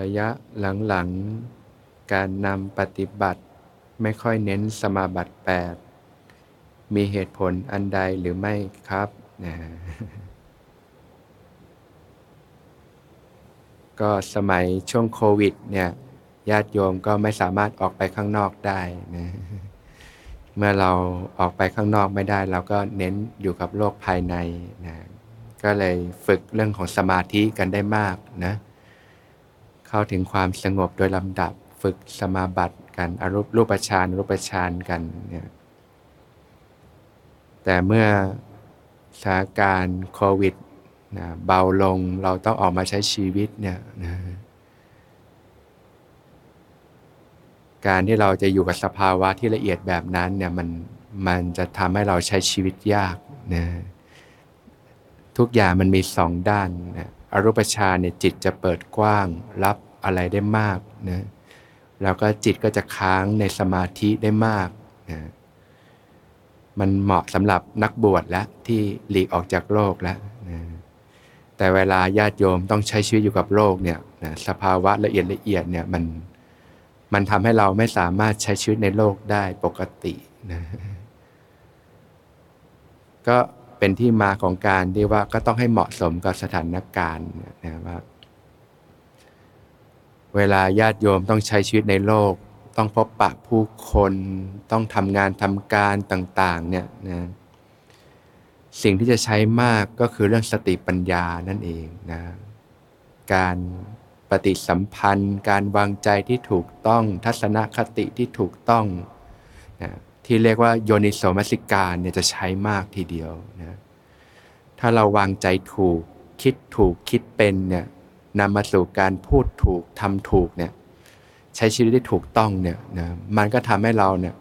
ระยะหลังๆ การนำปฏิบัติไม่ค่อยเน้นสมาบัติแปดมีเหตุผลอันใดหรือไม่ครับนะก็สมัยช่วงโควิดเนี่ยญาติโยมก็ไม่สามารถออกไปข้างนอกได้นะเมื่อเราออกไปข้างนอกไม่ได้ เราก็เน้นอยู่กับโลกภายในนะก็เลยฝึกเรื่องของสมาธิกันได้มากนะ เข้าถึงความสงบโดยลำดับฝึกสมาบัติกันอรูปรูปฌานรูปฌานกันเนี่ยแต่เมื่อสถานการณ์โควิดนะเบาลงเราต้องออกมาใช้ชีวิตเนี่ยนะการที่เราจะอยู่กับสภาวะที่ละเอียดแบบนั้นเนี่ยมันมันจะทำให้เราใช้ชีวิตยากนะทุกอย่างมันมีสองด้านนะ อรูปฌานเนี่ยจิตจะเปิดกว้างรับอะไรได้มากนะแล้วก็จิตก็จะค้างในสมาธิได้มากนะมันเหมาะสำหรับนักบวชแล้วที่หลีกออกจากโลกแล้วนะแต่เวลาญาติโยมต้องใช้ชีวิตอยู่กับโลกเนี่ยนะสภาวะละเอียดละเอียดเนี่ยมันมันทำให้เราไม่สามารถใช้ชีวิตในโลกได้ปกตินะก็ เป็นที่มาของการที่ว่าก็ต้องให้เหมาะสมกับสถานการณ์นะว่า เวลาญาติโยมต้องใช้ชีวิตในโลก ต้องพบปะผู้คนต้องทำงานทำการต่าง ๆ เนี่ยนะสิ่งที่จะใช้มากก็คือเรื่องสติปัญญานั่นเองนะการปฏิสัมพันธ์ การวางใจที่ถูกต้อง ทัศนคติที่ถูกต้องนะ ที่เรียกว่าโยนิโสมัสิการเนี่ยจะใช้มากทีเดียวนะถ้าเราวางใจถูกคิดถูกคิดเป็นเนี่ยนำมาสู่การพูดถูกทำถูกเนี่ยใช้ชีวิตได้ถูกต้องเนี่ยนะมันก็ทำให้เราเนี่ย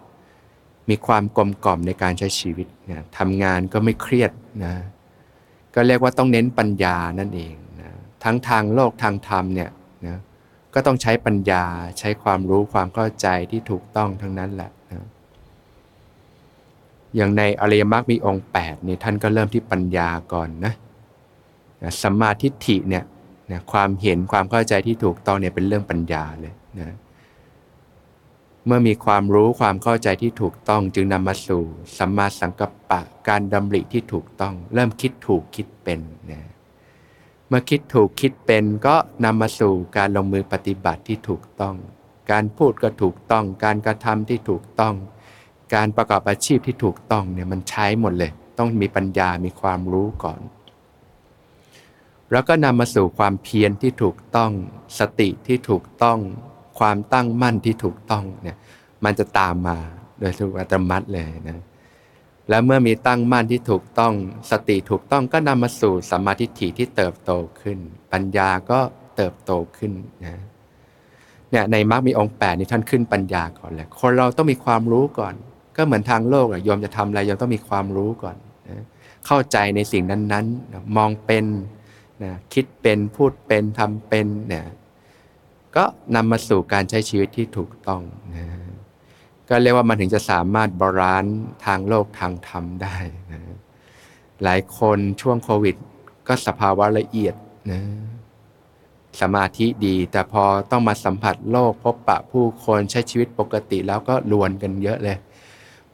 มีความกลมกล่อมในการใช้ชีวิตเนี่ยทำงานก็ไม่เครียดนะก็เรียกว่าต้องเน้นปัญญานั่นเองนะทั้งทางโลกทางธรรมเนี่ยนะก็ต้องใช้ปัญญาใช้ความรู้ความเข้าใจที่ถูกต้องทั้งนั้นแหละนะ อย่างในอริยมรรคมีองค์8นี่ยท่านก็เริ่มที่ปัญญาก่อนนะนะสัมมาทิฏฐิเนี่ยนะความเห็นความเข้าใจที่ถูกต้องเนี่ยเป็นเรื่องปัญญาเลยนะเมื่อมีความรู้ความเข้าใจที่ถูกต้องจึงนำมาสู่สัมมาสังกัปปะการดำริที่ถูกต้อง เริ่มคิดถูกคิดเป็นนะเมื่อคิดถูกคิดเป็นก็นำมาสู่การลงมือปฏิบัติที่ถูกต้อง การพูดก็ถูกต้อง การกระทำที่ถูกต้อง การประกอบอาชีพที่ถูกต้องเนี่ยมันใช้หมดเลย ต้องมีปัญญามีความรู้ก่อน แล้วก็นำมาสู่ความเพียรที่ถูกต้อง สติที่ถูกต้อง ความตั้งมั่นที่ถูกต้องเนี่ยมันจะตามมาโดยทุกอัตมัติเลยนะแล้วเมื่อมีตั้งมั่นที่ถูกต้อง สติถูกต้องก็นำมาสู่สัมมาทิฏฐิที่เติบโตขึ้น ปัญญาก็เติบโตขึ้นนะเนี่ยในมรรคมีองค์แปดนี่ท่านขึ้นปัญญาก่อนเลยคนเราต้องมีความรู้ก่อน ก็เหมือนทางโลกอะโยมจะทำอะไรโยมต้องมีความรู้ก่อนนะเข้าใจในสิ่งนั้นๆนะมองเป็นนะคิดเป็นพูดเป็นทำเป็นเนี่ยก็นำมาสู่การใช้ชีวิตที่ถูกต้องนะก็เรียกว่ามันถึงจะสามารถ balance ทางโลกทางธรรมได้นะหลายคนช่วงโควิด ก็สภาวะละเอียดนะสมาธิดี แต่พอต้องมาสัมผัสโลกพบปะผู้คนใช้ชีวิตปกติแล้วก็รวนกันเยอะเลย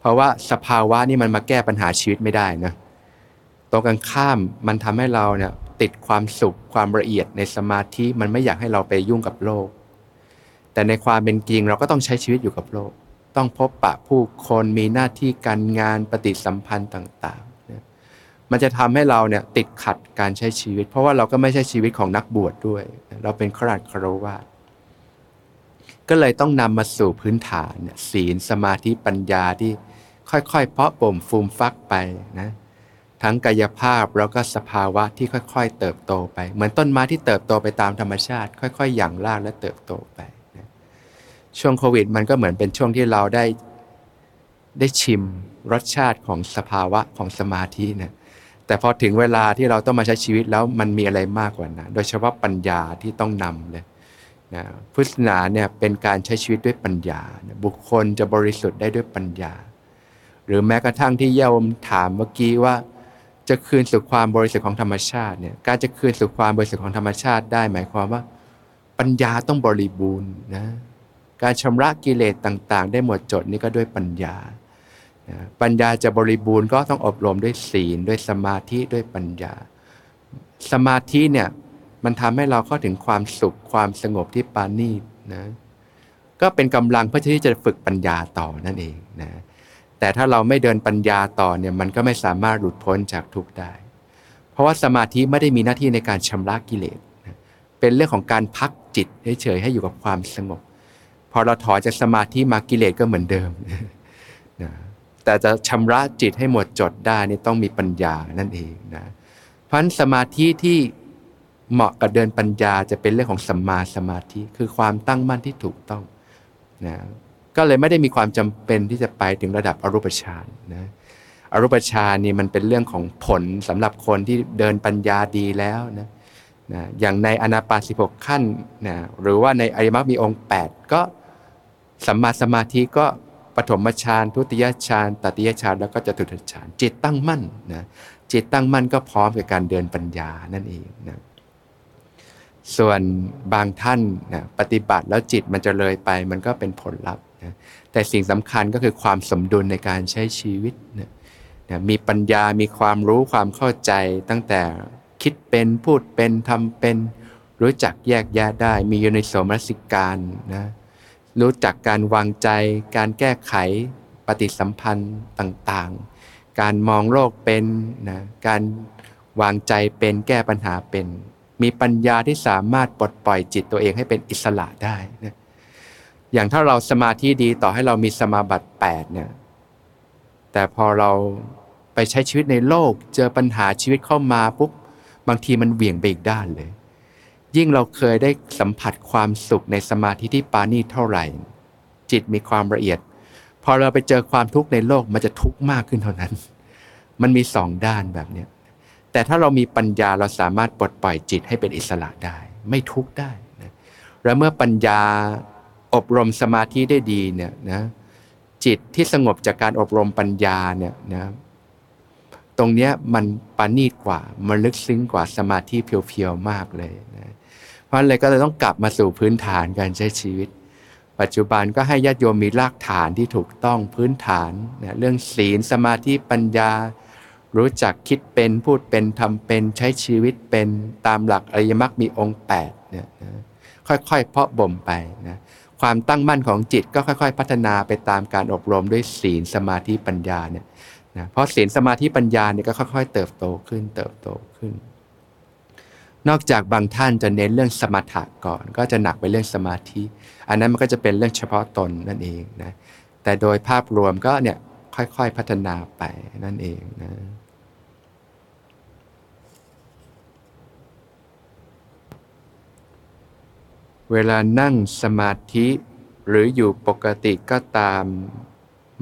เพราะว่าสภาวะนี่มันมาแก้ปัญหาชีวิตไม่ได้นะตรงกันข้ามมันทำให้เราเนี่ยติดความสุขความละเอียดในสมาธิมันไม่อยากให้เราไปยุ่งกับโลก แต่ในความเป็นจริงเราก็ต้องใช้ชีวิตอยู่กับโลก ต้องพบปะผู้คนมีหน้าที่การงานปฏิสัมพันธ์ต่างๆ มันจะทำให้เราเนี่ยติดขัดการใช้ชีวิต เพราะว่าเราก็ไม่ใช่ชีวิตของนักบวชดด้วย เราเป็นขราดคารวาก็เลยต้องนำมาสู่พื้นฐานศีลสมาธิปัญญาที่ ค่อยๆ เพาะบ่มฟูมฟักไปนะทั้งกายภาพแล้วก็สภาวะที่ค่อยๆ เติบโตไป เหมือนต้นไม้ที่เติบโตไปตามธรรมชาติ ค่อยๆ หยั่งรากและเติบโตไปนะช่วงโควิดมันก็เหมือนเป็นช่วงที่เราได้ได้ชิมรสชาติของสภาวะของสมาธินะแต่พอถึงเวลาที่เราต้องมาใช้ชีวิตแล้วมันมีอะไรมากกว่านะโดยเฉพาะปัญญาที่ต้องนำเลยนะพุทธศาสนาเนี่ยเป็นการใช้ชีวิตด้วยปัญญานะบุคคลจะบริสุทธิ์ได้ด้วยปัญญา หรือแม้กระทั่งที่เยาวมถามเมื่อกี้ว่า จะคืนสู่ความบริสุทธิ์ของธรรมชาติเนี่ยการจะคืนสู่ความบริสุทธิ์ของธรรมชาติได้ หมายความว่า ปัญญาต้องบริบูรณ์นะการชำระกิเลสต่าง ๆ ได้หมดจดนี่ก็ด้วยปัญญา ปัญญาจะบริบูรณ์ก็ต้องอบรมด้วยศีล ด้วยสมาธิด้วยปัญญา สมาธิเนี่ยมันทำให้เราเข้าถึงความสุขความสงบที่ปานีนะก็เป็นกำลังเพื่อที่จะฝึกปัญญาต่อนั่นเองนะ แต่ถ้าเราไม่เดินปัญญาต่อเนี่ยมันก็ไม่สามารถหลุดพ้นจากทุกข์ได้ เพราะว่าสมาธิไม่ได้มีหน้าที่ในการชำระกิเลส เป็นเรื่องของการพักจิตเฉยๆให้อยู่กับความสงบ พอเราถอนจากสมาธิมากิเลสก็เหมือนเดิมนะแต่จะชำระจิตให้หมดจดได้นี่ต้องมีปัญญานั่นเองนะเพราะสมาธิที่เหมาะกับเดินปัญญาจะเป็นเรื่องของสัมมาสมาธิ คือความตั้งมั่นที่ถูกต้องนะ ก็เลยไม่ได้มีความจำเป็นที่จะไปถึงระดับอรูปฌานนะอรูปฌานนี่มันเป็นเรื่องของผลสำหรับคนที่เดินปัญญาดีแล้วนะนะอย่างในอนาปาสิบกขั้นนะหรือว่าในอริมักมีองค์ 8 ก็สัมมาสมาธิก็ปฐมฌานทุติยฌานตติยฌานแล้วก็จะตุตฌานจิตตั้งมั่นนะจิตตั้งมั่นก็พร้อมกับการเดินปัญญานั่นเองนะส่วนบางท่านนะปฏิบัติแล้วจิตมันจะเลยไปมันก็เป็นผลลัพธ์ นะแต่สิ่งสำคัญก็คือความสมดุลในการใช้ชีวิตนะนะมีปัญญา มีความรู้ความเข้าใจตั้งแต่คิดเป็นพูดเป็นทำเป็น รู้จักแยกแยะได้ มีอยู่ในสมรสิการนะรู้จักการวางใจ การแก้ไขปฏิสัมพันธ์ต่างๆ การมองโลกเป็นนะการวางใจเป็นแก้ปัญหาเป็น มีปัญญาที่สามารถปลดปล่อยจิตตัวเองให้เป็นอิสระได้นะ อย่างถ้าเราสมาธิดีต่อให้เรามีสมาบัติ8เนี่ย แต่พอเราไปใช้ชีวิตในโลก เจอปัญหาชีวิตเข้ามาปุ๊บบางทีมันเหวี่ยงไปอีกด้านเลย ยิ่งเราเคยได้สัมผัสความสุขในสมาธิที่ปานีเท่าไหร่ จิตมีความละเอียด พอเราไปเจอความทุกข์ในโลกมันจะทุกข์มากขึ้นเท่านั้น มันมีสองด้านแบบเนี้ยแต่ถ้าเรามีปัญญาเราสามารถปลดปล่อยจิตให้เป็นอิสระได้ ไม่ทุกข์ได้นะแล้วเมื่อปัญญา อบรมสมาธิได้ดีเนี่ยนะจิตที่สงบจากการอบรมปัญญาเนี่ยนะตรงเนี้ยมันปานีตกว่า มันลึกซึ้งกว่าสมาธิเพียวๆมากเลยนะเพราะเลยก็เลยต้องกลับมาสู่พื้นฐานการใช้ชีวิต ปัจจุบันก็ให้ญาติโยมมีรากฐานที่ถูกต้องพื้นฐานนะเรื่องศีลสมาธิปัญญา รู้จักคิดเป็นพูดเป็นทำเป็นใช้ชีวิตเป็นตามหลักอริยมรรคมีองค์8เนี่ยนะค่อยๆ เพาะบ่มไปนะ ความตั้งมั่นของจิตก็ค่อย ๆ พัฒนาไปตามการอบรมด้วยศีลสมาธิปัญญาเนี่ยนะเพราะศีลสมาธิปัญญาเนี่ยก็ค่อย ๆ เติบโตขึ้นเติบโตขึ้น นอกจากบางท่านจะเน้นเรื่องสมถะก่อน ก็จะหนักไปเรื่องสมาธิ อันนั้นมันก็จะเป็นเรื่องเฉพาะตนนั่นเองนะแต่โดยภาพรวมก็เนี่ยค่อยๆพัฒนาไปนั่นเองนะ เวลานั่งสมาธิ หรืออยู่ปกติก็ตาม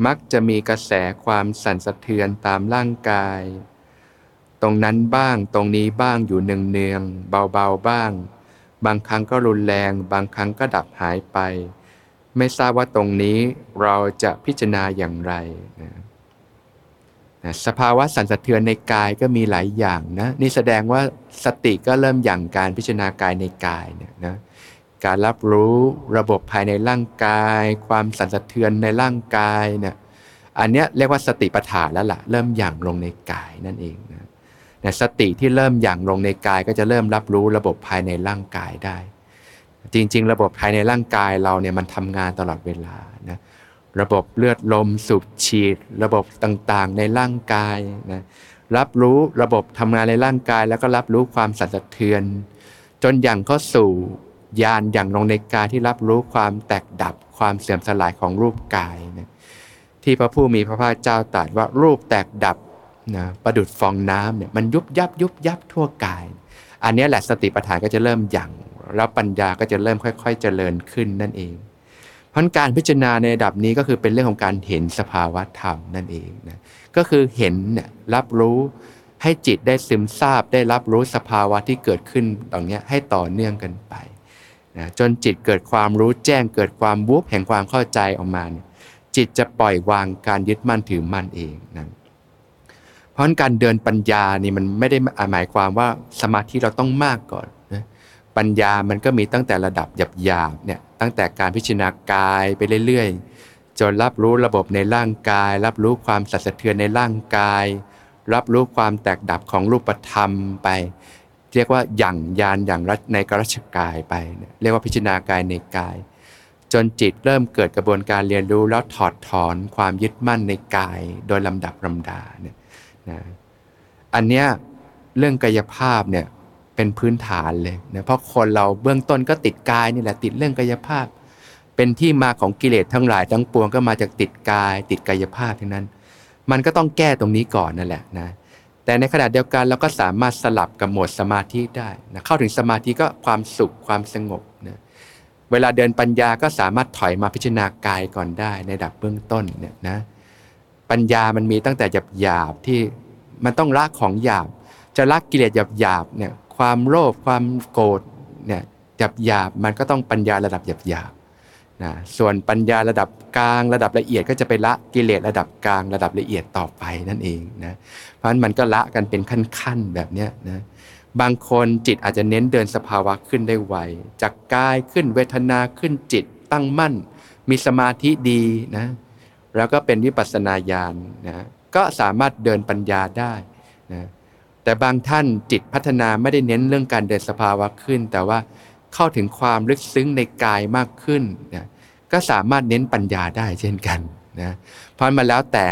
มักจะมีกระแสความสั่นสะเทือนตามร่างกาย ตรงนั้นบ้างตรงนี้บ้างอยู่เนืองๆเบาๆบ้าง บางครั้งก็รุนแรง บางครั้งก็ดับหายไป ไม่ทราบว่าตรงนี้เราจะพิจารณาอย่างไรนะสภาวะสั่นสะเทือนในกายก็มีหลายอย่างนะนี่แสดงว่าสติก็เริ่มอย่างการพิจารณากายในกายเนี่ยนะ การรับรู้ระบบภายในร่างกาย ความสั่นสะเทือนในร่างกายเนี่ยอันนี้เรียกว่าสติปัฏฐานแล้วละ่ะเริ่มหยั่งลงในกายนั่นเองนะนสติที่เริ่มหยั่งลงในกายก็จะเริ่มรับรู้ระบบภายในร่างกายได้ จริง ๆ ระบบภายในร่างกายเราเนี่ยมันทำงานตลอดเวลานะระบบเลือดลมสูบฉีด ระบบต่างๆ ในร่างกายนะรับรู้ระบบทำงานในร่างกาย แล้วก็รับรู้ความสั่นสะเทือน จนอย่างเข้าสู่ ญาณอย่างลงในกายที่รับรู้ความแตกดับความเสื่อมสลายของรูปกายนะที่พระผู้มีพระภาคเจ้าตรัสว่ารูปแตกดับนะประดุดฟองน้ำเนี่ยมันยุบยับยุบยับทั่วกาย อันนี้แหละสติปัฏฐานก็จะเริ่มหยั่งแล้วปัญญาก็จะเริ่มค่อย ๆ เจริญขึ้นนั่นเองเพราะการพิจารณาในระดับนี้ก็คือเป็นเรื่องของการเห็นสภาวะธรรมนั่นเองนะก็คือเห็นเนี่ยรับรู้ให้จิตได้ซึมซาบได้รับรู้สภาวะที่เกิดขึ้นตรงนี้ให้ต่อเนื่องกันไป นะจนจิตเกิดความรู้แจ้งเกิดความวุบแห่งความเข้าใจออกมาเนี่ยจิตจะปล่อยวางการยึดมั่นถือมั่นเองนะเพราะการเดินปัญญานี่มันไม่ได้หมายความว่าสมาธิเราต้องมากก่อนนะปัญญามันก็มีตั้งแต่ระดับหยาบๆเนี่ยตั้งแต่การพิจารณากายไปเรื่อยๆ จนรับรู้ระบบในร่างกาย รับรู้ความสั่นสะเทือนในร่างกาย รับรู้ความแตกดับของรูปธรรมไป เรียกว่าอย่างยานอย่างรัในกรัชกายไป เรียกว่าพิจารณากายในกาย จนจิตเริ่มเกิดกระบวนการเรียนรู้แล้วถอดถอนความยึดมั่นในกายโดยลำดับลำดาเนี่ยนะอันเนี้ยเรื่องกายภาพเนี่ยเป็นพื้นฐานเลยนะเพราะคนเราเบื้องต้นก็ติดกายนี่แหละติดเรื่องกายภาพ เป็นที่มาของกิเลสทั้งหลายทั้งปวงก็มาจากติดกาย ติดกายภาพทั้งนั้น มันก็ต้องแก้ตรงนี้ก่อนนั่นแหละนะ แต่ในขณะเดียวกันเราก็สามารถสลับกับโหมดสมาธิได้นะเข้าถึงสมาธิก็ความสุขความสงบนะเวลาเดินปัญญาก็สามารถถอยมาพิจารณากายก่อนได้ ในดับเบื้องต้นเนี่ยนะปัญญามันมีตั้งแต่หยาบหยาบที่มันต้องละของหยาบ จะละกิเลสหยาบหยาบเนี่ยความโลภความโกรธเนี่ยหยาบหยาบมันก็ต้องปัญญาระดับหยาบหยาบ นะส่วนปัญญาระดับกลางระดับละเอียดก็จะไปละกิเลสระดับกลางระดับละเอียดต่อไปนั่นเองนะเพราะฉะนั้นมันก็ละกันเป็นขั้นๆแบบเนี้ยนะบางคนจิตอาจจะเน้นเดินสภาวะขึ้นได้ไวจากกายขึ้นเวทนาขึ้นจิตตั้งมั่น มีสมาธิดีนะแล้วก็เป็นวิปัสสนาญาณนะก็สามารถเดินปัญญาได้นะแต่บางท่านจิตพัฒนาไม่ได้เน้นเรื่องการเดินสภาวะขึ้น แต่ว่า เข้าถึงความลึกซึ้งในกายมากขึ้นนะก็สามารถเน้นปัญญาได้เช่นกันนะเพราะมันแล้วแต่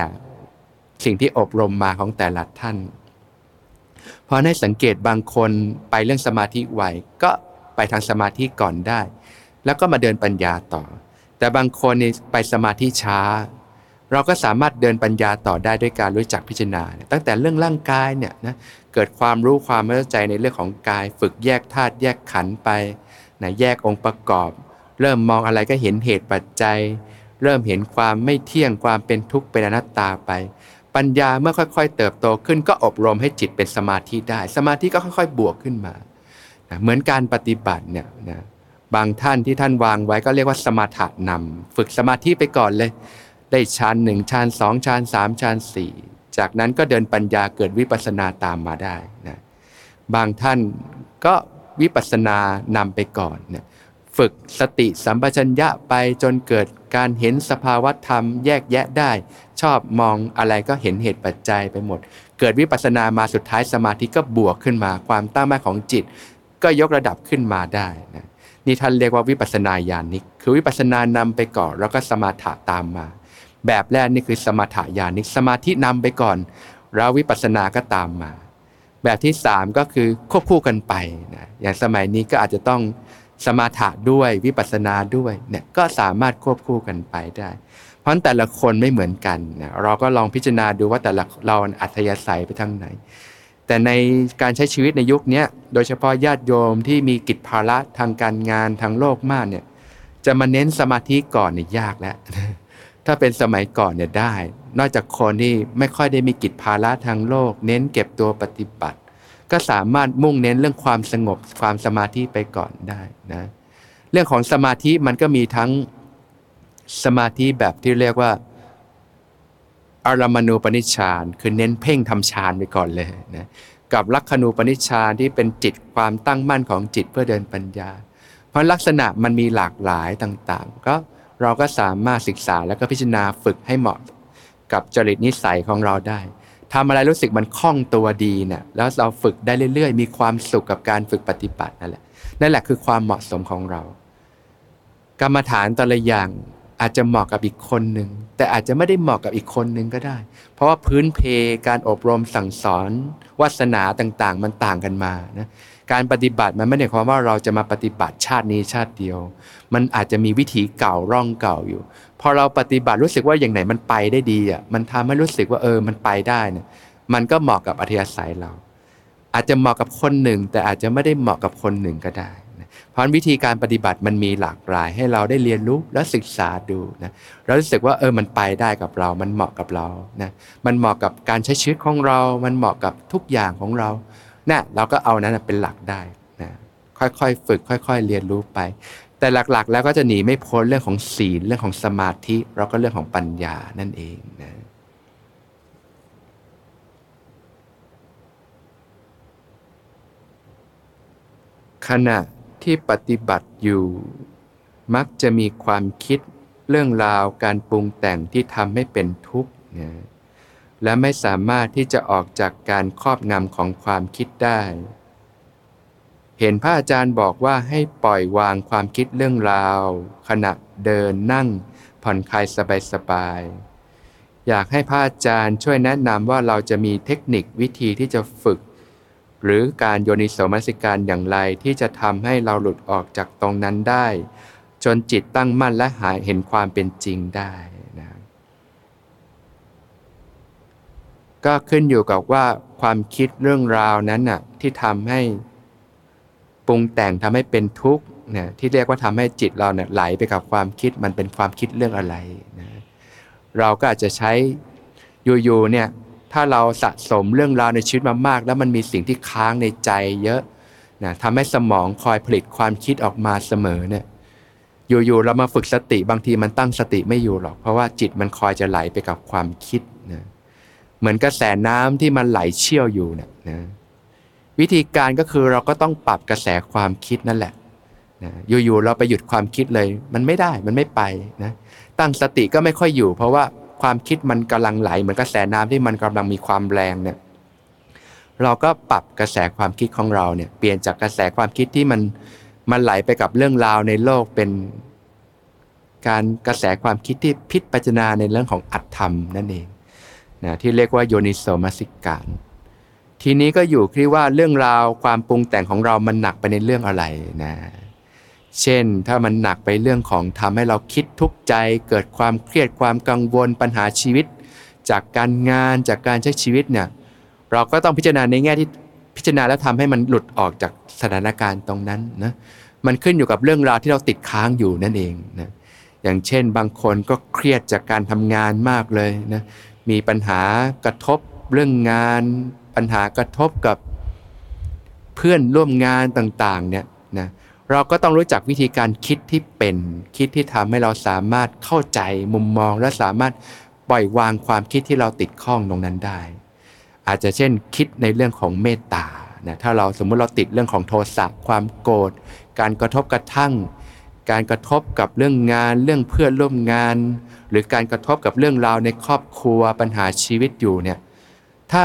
สิ่งที่อบรมมาของแต่ละท่าน เพราะให้สังเกตบางคนไปเรื่องสมาธิไวก็ไปทางสมาธิก่อนได้ แล้วก็มาเดินปัญญาต่อ แต่บางคนไปสมาธิช้า เราก็สามารถเดินปัญญาต่อได้ด้วยการรู้จักพิจารณา ตั้งแต่เรื่องร่างกายเนี่ยนะเกิดความรู้ความเข้าใจในเรื่องของกาย ฝึกแยกธาตุแยกขันธ์ไป นะแยกองค์ประกอบ เริ่มมองอะไรก็เห็นเหตุปัจจัย เริ่มเห็นความไม่เที่ยงความเป็นทุกข์เป็นอนัตตาไป ปัญญาเมื่อค่อย ๆ เติบโตขึ้นก็อบรมให้จิตเป็นสมาธิได้ สมาธิก็ค่อย ๆ บวกขึ้นมานะเหมือนการปฏิบัติเนี่ยนะบางท่านที่ท่านวางไว้ก็เรียกว่าสมาธินำฝึกสมาธิไปก่อนเลย ได้ฌานหนึ่งฌานสองฌานสามฌานสี่จากนั้นก็เดินปัญญาเกิดวิปัสสนาตามมาได้นะบางท่านก็ วิปัสสนานำไปก่อนนะฝึกสติสัมปชัญญะไปจนเกิดการเห็นสภาวะธรรมแยกแยะได้ ชอบมองอะไรก็เห็นเหตุปัจจัยไปหมด เกิดวิปัสสนามาสุดท้ายสมาธิก็บวกขึ้นมา ความตั้งมั่นของจิต ก็ยกระดับขึ้นมาได้นะนี่ท่านเรียกว่าวิปัสสนาญาณิก คือวิปัสสนานำไปก่อนแล้วก็สมาถะตามมา แบบแรกนี่คือสมถะญาณิกสมาธินำไปก่อน แล้ววิปัสสนาก็ตามมา แบบที่สามก็คือควบคู่กันไปนะอย่างสมัยนี้ก็อาจจะต้องสมาถะด้วยวิปัสสนาด้วยเนี่ยก็สามารถควบคู่กันไปได้ เพราะแต่ละคนไม่เหมือนกันนะเราก็ลองพิจารณาดูว่าแต่ละเราอัธยาศัยไปทางไหน แต่ในการใช้ชีวิตในยุคนี้โดยเฉพาะญาติโยมที่มีกิจภาระทางการงานทางโลกมากเนี่ยจะมาเน้นสมาธิก่อนเนี่ยยากแล้ว ถ้าเป็นสมัยก่อนเนี่ยได้ นอกจากคนที่ไม่ค่อยได้มีกิจภาระทางโลก เน้นเก็บตัวปฏิบัติ ก็สามารถมุ่งเน้นเรื่องความสงบความสมาธิไปก่อนได้นะเรื่องของสมาธิมันก็มีทั้งสมาธิแบบที่เรียกว่าอารมณูปนิชฌานคือเน้นเพ่งทำฌานไปก่อนเลยนะกับลักขณูปนิชฌานที่เป็นจิตความตั้งมั่นของจิตเพื่อเดินปัญญา เพราะลักษณะมันมีหลากหลายต่างๆ ก็ เราก็สามารถศึกษาแล้วก็พิจารณาฝึกให้เหมาะกับจริตนิสัยของเราได้ทำอะไรรู้สึกมันคล่องตัวดีเนะี่ยแล้วเราฝึกได้เรื่อย ๆ มีความสุขกับการฝึกปฏิบัตินั่นแหละนั่นแหละคือความเหมาะสมของเรา กรรมฐานแต่ละอย่างอาจจะเหมาะกับอีกคนหนึ่งแต่อาจจะไม่ได้เหมาะกับอีกคนหนึ่งก็ได้ เพราะว่าพื้นเพการอบรมสั่งสอนวาสนาต่างๆ มันต่างกันมานะ การปฏิบัติมันไม่ได้ความว่าเราจะมาปฏิบัติชาตินี้ชาติเดียว มันอาจจะมีวิธีเก่าร่องเก่าอยู่ พอเราปฏิบัติรู้สึกว่าอย่างไหนมันไปได้ดีอะมันทำให้รู้สึกว่าเออมันไปได้เนี่ยมันก็เหมาะกับอัธยาศัยเรา อาจจะเหมาะกับคนหนึ่ง แต่อาจจะไม่ได้เหมาะกับคนหนึ่งก็ได้เพราะวิธีการปฏิบัติมันมีหลากหลายให้เราได้เรียนรู้และศึกษาดูนะเรารู้สึกว่าเออมันไปได้กับเรา มันเหมาะกับเรานะมันเหมาะกับการใช้ชีวิตของเรา มันเหมาะกับทุกอย่างของเรา นะเราก็เอานั้นเป็นหลักได้นะค่อยๆฝึก ค่อย ๆ เรียนรู้ไป แต่หลักๆ แล้วก็จะหนีไม่พ้นเรื่องของศีลเรื่องของสมาธิแล้วก็เรื่องของปัญญานั่นเองนะขณะที่ปฏิบัติอยู่มักจะมีความคิดเรื่องราวการปรุงแต่งที่ทำให้เป็นทุกข์นะ และไม่สามารถที่จะออกจากการครอบงำของความคิดได้ เห็นพระอาจารย์บอกว่าให้ปล่อยวางความคิดเรื่องราว ขณะเดินนั่ง ผ่อนคลายสบายๆ อยากให้พระอาจารย์ช่วยแนะนำว่าเราจะมีเทคนิควิธีที่จะฝึก หรือการโยนิโสมนสิการอย่างไรที่จะทำให้เราหลุดออกจากตรงนั้นได้ จนจิตตั้งมั่นและหายเห็นความเป็นจริงได้นะ ก็ขึ้นอยู่กับว่าความคิดเรื่องราวนั้นน่ะที่ทำให้ปรุงแต่งทำให้เป็นทุกข์เนี่ยที่เรียกว่าทำให้จิตเราเนี่ยไหลไปกับความคิดมันเป็นความคิดเรื่องอะไรนะเราก็อาจจะใช้อยู่ๆเนี่ยถ้าเราสะสมเรื่องราวในชีวิตมามาก แล้วมันมีสิ่งที่ค้างในใจเยอะนะทำให้สมองคอยผลิตความคิดออกมาเสมอเนี่ยอยู่ๆเรามาฝึกสติบางทีมันตั้งสติไม่อยู่หรอก เพราะว่าจิตมันคอยจะไหลไปกับความคิดนะ เหมือนกระแสน้ำที่มันไหลเชี่ยวอยู่เนี่ยนะวิธีการก็คือเราก็ต้องปรับกระแสความคิดนั่นแหละนะอยู่ๆเราไปหยุดความคิดเลย มันไม่ได้มันไม่ไปนะตั้งสติก็ไม่ค่อยอยู่ เพราะว่าความคิดมันกำลังไหล เหมือนกระแสน้ำที่มันกำลังมีความแรงเนี่ยเราก็ปรับกระแสความคิดของเราเนี่ยเปลี่ยนจากกระแสความคิดที่มันมันไหลไปกับเรื่องราวในโลกเป็นการกระแสความคิดที่พิจารณาในเรื่องของอัตธรรมนั่นเอง นะที่เรียกว่าโยนิโสมสิการ ทีนี้ก็อยู่ที่ว่าเรื่องราวความปรุงแต่งของเรามันหนักไปในเรื่องอะไรนะเช่น ถ้ามันหนักไปเรื่องของทำให้เราคิดทุกข์ใจ เกิดความเครียดความกังวลปัญหาชีวิต จากการงานจากการใช้ชีวิตเนี่ยเราก็ต้องพิจารณาในแง่ที่พิจารณาแล้วทำให้มันหลุดออกจากสถานการณ์ตรงนั้นนะมันขึ้นอยู่กับเรื่องราวที่เราติดค้างอยู่นั่นเองนะอย่างเช่นบางคนก็เครียดจากการทำงานมากเลยนะ มีปัญหากระทบเรื่องงาน ปัญหากระทบกับเพื่อนร่วมงานต่างๆเนี่ยนะเราก็ต้องรู้จักวิธีการคิดที่เป็น คิดที่ทำให้เราสามารถเข้าใจมุมมองและสามารถปล่อยวางความคิดที่เราติดข้องตรงนั้นได้ อาจจะเช่นคิดในเรื่องของเมตตานะถ้าเราสมมุติเราติดเรื่องของโทสะความโกรธการกระทบกระทั่ง การกระทบกับเรื่องงาน เรื่องเพื่อนร่วมงาน หรือการกระทบกับเรื่องราวในครอบครัวปัญหาชีวิตอยู่เนี่ยถ้า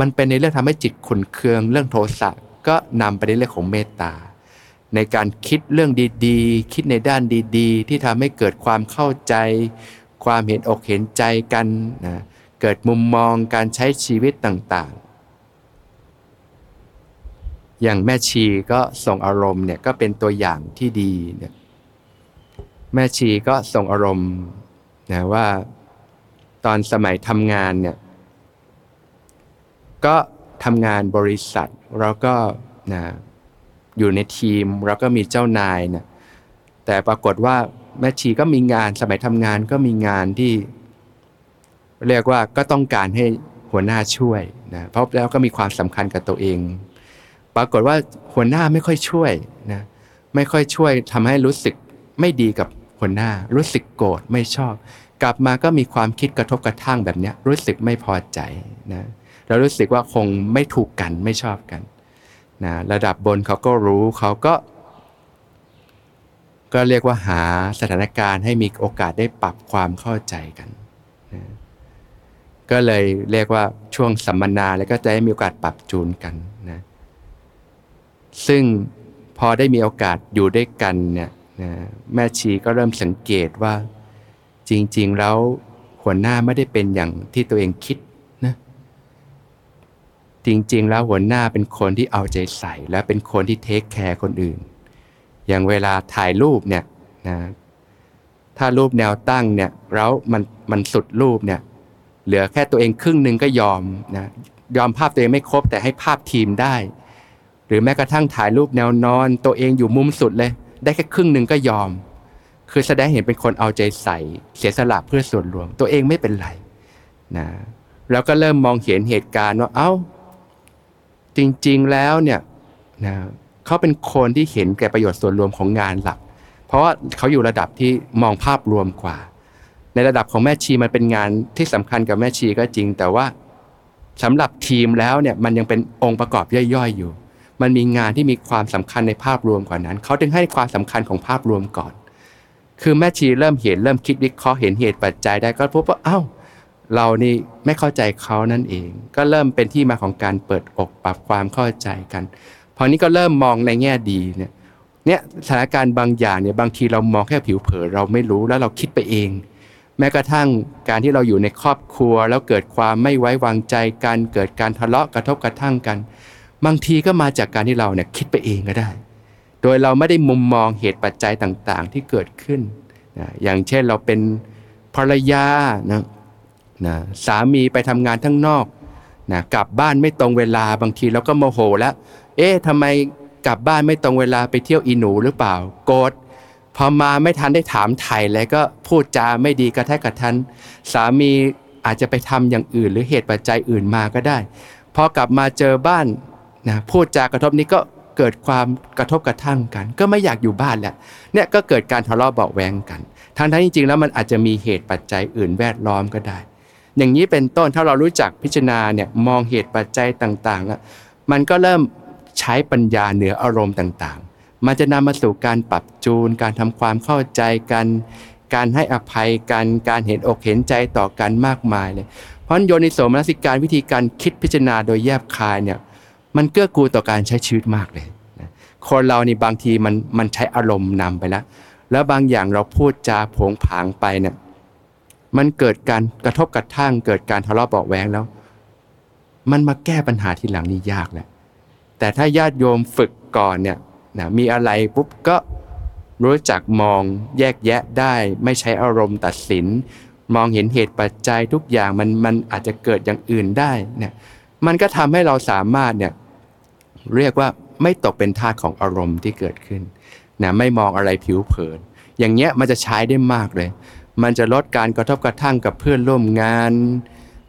มันเป็นในเรื่องทำให้จิตขุนเคืองเรื่องโทสะก็นำไปในเรื่องของเมตตาในการคิดเรื่องดีๆ คิดในด้านดีๆ ที่ทำให้เกิดความเข้าใจ ความเห็นอกเห็นใจกันนะเกิดมุมมองการใช้ชีวิตต่างๆ อย่างแม่ชีก็ส่งอารมณ์เนี่ยก็เป็นตัวอย่างที่ดีเนี่ย แม่ชีก็ส่งอารมณ์นะว่าตอนสมัยทำงานเนี่ยก็ทำงานบริษัทแล้วก็นะอยู่ในทีมแล้วก็มีเจ้านายนะแต่ปรากฏว่าแม่ชีก็มีงานสมัยทำงานก็มีงานที่ เรียกว่าก็ต้องการให้หัวหน้าช่วยนะเพราะแล้วก็มีความสำคัญกับตัวเอง ปรากฏว่าหัวหน้าไม่ค่อยช่วยนะไม่ค่อยช่วยทำให้รู้สึกไม่ดีกับ หัวหน้า รู้สึกโกรธไม่ชอบ กลับมาก็มีความคิดกระทบกระทั่งแบบนี้รู้สึกไม่พอใจนะเรารู้สึกว่าคงไม่ถูกกันไม่ชอบกันนะระดับบนเขาก็รู้เขาก็ ก็เรียกว่าหาสถานการณ์ให้มีโอกาสได้ปรับความเข้าใจกันนะก็เลยเรียกว่าช่วงสัมมนาแล้วก็จะได้มีโอกาสปรับจูนกันนะซึ่งพอได้มีโอกาสอยู่ด้วยกันเนี่ย นะแม่ชีก็เริ่มสังเกตว่า จริง ๆ แล้วหัวหน้าไม่ได้เป็นอย่างที่ตัวเองคิดนะจริง ๆ แล้วหัวหน้าเป็นคนที่เอาใจใส่ และเป็นคนที่เทคแคร์คนอื่น อย่างเวลาถ่ายรูปเนี่ยนะถ้ารูปแนวตั้งเนี่ยแล้วมันมันสุดรูปเนี่ยเหลือแค่ตัวเองครึ่งหนึ่งก็ยอมนะยอมภาพตัวเองไม่ครบแต่ให้ภาพทีมได้ หรือแม้กระทั่งถ่ายรูปแนวนอน ตัวเองอยู่มุมสุดเลย ได้แค่ครึ่งหนึ่งก็ยอม คือแสดงเห็นเป็นคนเอาใจใส่เสียสละเพื่อส่วนรวม ตัวเองไม่เป็นไรนะแล้วก็เริ่มมองเห็นเหตุการณ์ว่า เอา้า จริงๆแล้วเนี่ยนะเขาเป็นคนที่เห็นแก่ประโยชน์ส่วนรวมของงานหลัก เพราะว่าเขาอยู่ระดับที่มองภาพรวมกว่า ในระดับของแม่ชีมันเป็นงานที่สำคัญกับแม่ชีก็จริง แต่ว่าสำหรับทีมแล้วเนี่ยมันยังเป็นองค์ประกอบย่อยๆอยู่ มันมีงานที่มีความสำคัญในภาพรวมกว่านั้นเขาจึงให้ความสำคัญของภาพรวมก่อน คือแม่ชีเริ่มเห็นเริ่มคิดวิเคราะห์เห็นเหตุปัจจัยได้ก็พบว่าเอ้า เรานี่ไม่เข้าใจเขานั่นเอง ก็เริ่มเป็นที่มาของการเปิดอกปรับความเข้าใจกันพอนี้ก็เริ่มมองในแง่ดีเนี่ยเนี่ยสถานการณ์บางอย่างเนี่ยบางทีเรามองแค่ผิวเผินเราไม่รู้แล้วเราคิดไปเอง แม้กระทั่งการที่เราอยู่ในครอบครัว แล้วเกิดความไม่ไว้วางใจกัน เกิดการทะเลาะกระทบกระทั่งกัน บางทีก็มาจากการที่เราเนี่ยคิดไปเองก็ได้ โดยเราไม่ได้มุมมองเหตุปัจจัยต่างๆ ที่เกิดขึ้นนะอย่างเช่นเราเป็นภรรยานะนะสามีไปทำงานทั้งนอกนะกลับบ้านไม่ตรงเวลาบางทีเราก็โมโหแล้ว เอ๊ะทำไมกลับบ้านไม่ตรงเวลาไปเที่ยวอีหนูหรือเปล่าโกรธพอมาไม่ทันได้ถามไถ่เลยก็พูดจาไม่ดีกระแทกกระทันสามีอาจจะไปทำอย่างอื่น หรือเหตุปัจจัยอื่นมาก็ได้พอกลับมาเจอบ้าน นะพูดจากระทบนี้ก็เกิดความกระทบกระทั่งกัน ก็ไม่อยากอยู่บ้านแหละเนี่ยก็เกิดการทะเลาะเบาแวงกันทั้งทั้งจริงๆแล้วมันอาจจะมีเหตุปัจจัยอื่นแวดล้อมก็ได้ อย่างนี้เป็นต้นถ้าเรารู้จักพิจารณาเนี่ยมองเหตุปัจจัยต่างๆมันก็เริ่มใช้ปัญญาเหนืออารมณ์ต่างๆ มันจะนำมาสู่การปรับจูน การทำความเข้าใจกัน การให้อภัยกัน การเห็นอกเห็นใจต่อกันมากมายเลย เพราะโยนิโสมนสิการวิธีการคิดพิจารณาโดยแยบคายเนี่ย มันเกื้อกูลต่อการใช้ชีวิตมากเลยนะคนเรานี่บางทีมันมันใช้อารมณ์นำไปแล้ว แล้วบางอย่างเราพูดจาผงผางไปเนี่ยมันเกิดการกระทบกระทั่ง เกิดการทะเลาะเบาแวงแล้ว มันมาแก้ปัญหาทีหลังนี่ยากแหละแต่ถ้าญาติโยมฝึกก่อนเนี่ยนะมีอะไรปุ๊บก็รู้จักมองแยกแยะได้ ไม่ใช้อารมณ์ตัดสิน มองเห็นเหตุปัจจัยทุกอย่างมันมันอาจจะเกิดอย่างอื่นได้เนี่ยมันก็ทำให้เราสามารถเนี่ย เรียกว่าไม่ตกเป็นทาสของอารมณ์ที่เกิดขึ้นนะไม่มองอะไรผิวเผิน อย่างเงี้ยมันจะใช้ได้มากเลย มันจะลดการกระทบกระทั่งกับเพื่อนร่วมงาน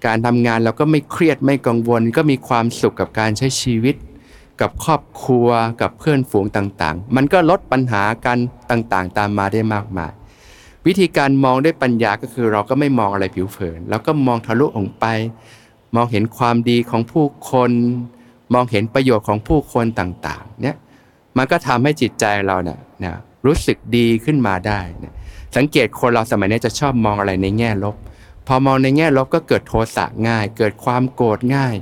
การทำงานเราก็ไม่เครียดไม่กังวล ก็มีความสุขกับการใช้ชีวิต กับครอบครัวกับเพื่อนฝูงต่างๆ มันก็ลดปัญหากันต่างๆ ตามมาได้มากมาย วิธีการมองด้วยปัญญาก็คือเราก็ไม่มองอะไรผิวเผินเราก็มองทะลุออกไป มองเห็นความดีของผู้คน มองเห็นประโยชน์ของผู้คนต่างๆ เนี่ยมันก็ทำให้จิตใจเราเนี่ยนะรู้สึกดีขึ้นมาได้นะสังเกตคนเราสมัยนี้จะชอบมองอะไรในแง่ลบ พอมองในแง่ลบก็เกิดโทสะง่าย เกิดความโกรธง่าย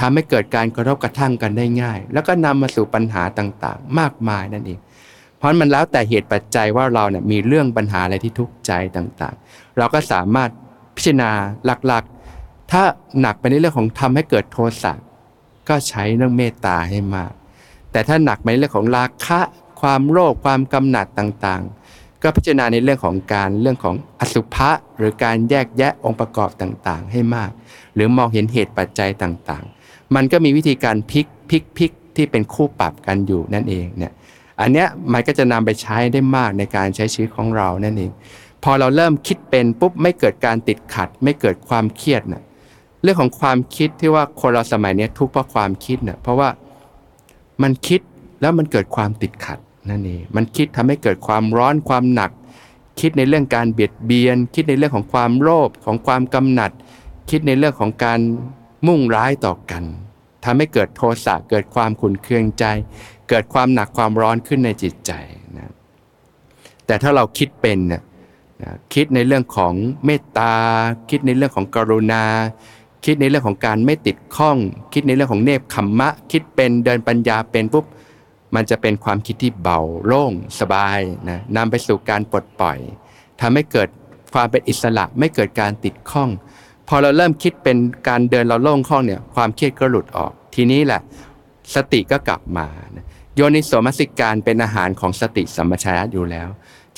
ทำให้เกิดการกระทบกระทั่งกันได้ง่าย แล้วก็นำมาสู่ปัญหาต่างๆ มากมายนั่นเองเพราะมันแล้วแต่เหตุปัจจัยว่าเราเนี่ยมีเรื่องปัญหาอะไรที่ทุกข์ใจต่างๆ เราก็สามารถพิจารณาหลักๆ ถ้าหนักไปในเรื่องของทำให้เกิดโทสะ ก็ใช้เรื่องเมตตาให้มาก แต่ถ้าหนักไปในเรื่องของราคะ ความโลภความกำหนัดต่างๆ ก็พิจารณาในเรื่องของการเรื่องของอสุภะหรือการแยกแยะองค์ประกอบต่างๆ ให้มาก หรือมองเห็นเหตุปัจจัยต่างๆ มันก็มีวิธีการพลิกพลิกพลิกที่เป็นคู่ปรับกันอยู่นั่นเองเนี่ยอันเนี้ยมันก็จะนำไปใช้ได้มากในการใช้ชีวิตของเรานั่นเอง พอเราเริ่มคิดเป็นปุ๊บไม่เกิดการติดขัด ไม่เกิดความเครียดนะ เรื่องของความคิดที่ว่าคนเราสมัยนี้ทุกข์เพราะความคิดเนะ่ยเพราะว่ามันคิดแล้วมันเกิดความติดขัดนั่นเองมันคิดทำให้เกิดความร้อนความหนัก คิดในเรื่องการเบียดเบียน คิดในเรื่องของความโลภของความกำหนัด คิดในเรื่องของการมุ่งร้ายต่อกันทำให้เกิดโทสะเกิดความขุ่นเคืองใจ เกิดความหนักความร้อนขึ้นในจิตใจนะแต่ถ้าเราคิดเป็นนะคิดในเรื่องของเมตตา คิดในเรื่องของกรุณา คิดในเรื่องของการไม่ติดข้อง คิดในเรื่องของเนบขมมะ คิดเป็นเดินปัญญาเป็นปุ๊บมันจะเป็นความคิดที่เบาโล่งสบายนะนำไปสู่การปลดปล่อยทำให้เกิดความเป็นอิสระไม่เกิดการติดข้อง พอเราเริ่มคิดเป็นการเดินเราโล่งคล่องเนี่ยความเครียดก็หลุดออก ทีนี้แหละสติก็กลับมาโยนิโสมสิการเป็นอาหารของสติสัมปชัญญะอยู่แล้ว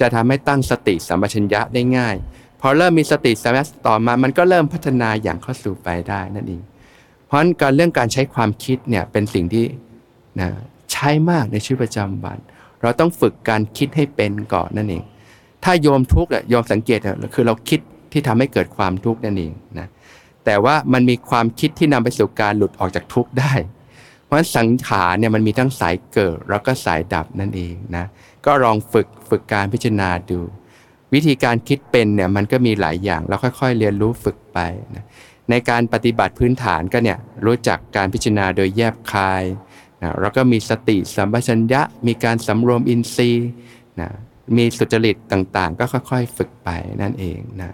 จะทำให้ตั้งสติสัมปชัญญะได้ง่าย พอเริ่มมีสติสัมปชัญญะต่อมามันก็เริ่มพัฒนาอย่างเข้าสู่ไปได้นั่นเองเพราะฉะนั้นการเรื่องการใช้ความคิดเนี่ยเป็นสิ่งที่นะใช้มากในชีวิตประจำวัน เราต้องฝึกการคิดให้เป็นก่อนนั่นเอง ถ้าโยมทุกข์โยมสังเกตคือเราคิดที่ทำให้เกิดความทุกข์นั่นเองนะแต่ว่ามันมีความคิดที่นำไปสู่การหลุดออกจากทุกข์ได้ เพราะฉะนั้นสังขารเนี่ยมันมีทั้งสายเกิดแล้วก็สายดับนั่นเองนะก็ลองฝึกฝึกการพิจารณาดู วิธีการคิดเป็นเนี่ยมันก็มีหลายอย่างเราค่อยๆ เรียนรู้ฝึกไปนะในการปฏิบัติพื้นฐานก็เนี่ยรู้จักการพิจารณาโดยแยบคายนะแล้วก็มีสติสัมปชัญญะ มีการสำรวมอินทรีย์นะมีสุจริตต่างๆ ก็ค่อยๆ ฝึกไปนั่นเองนะ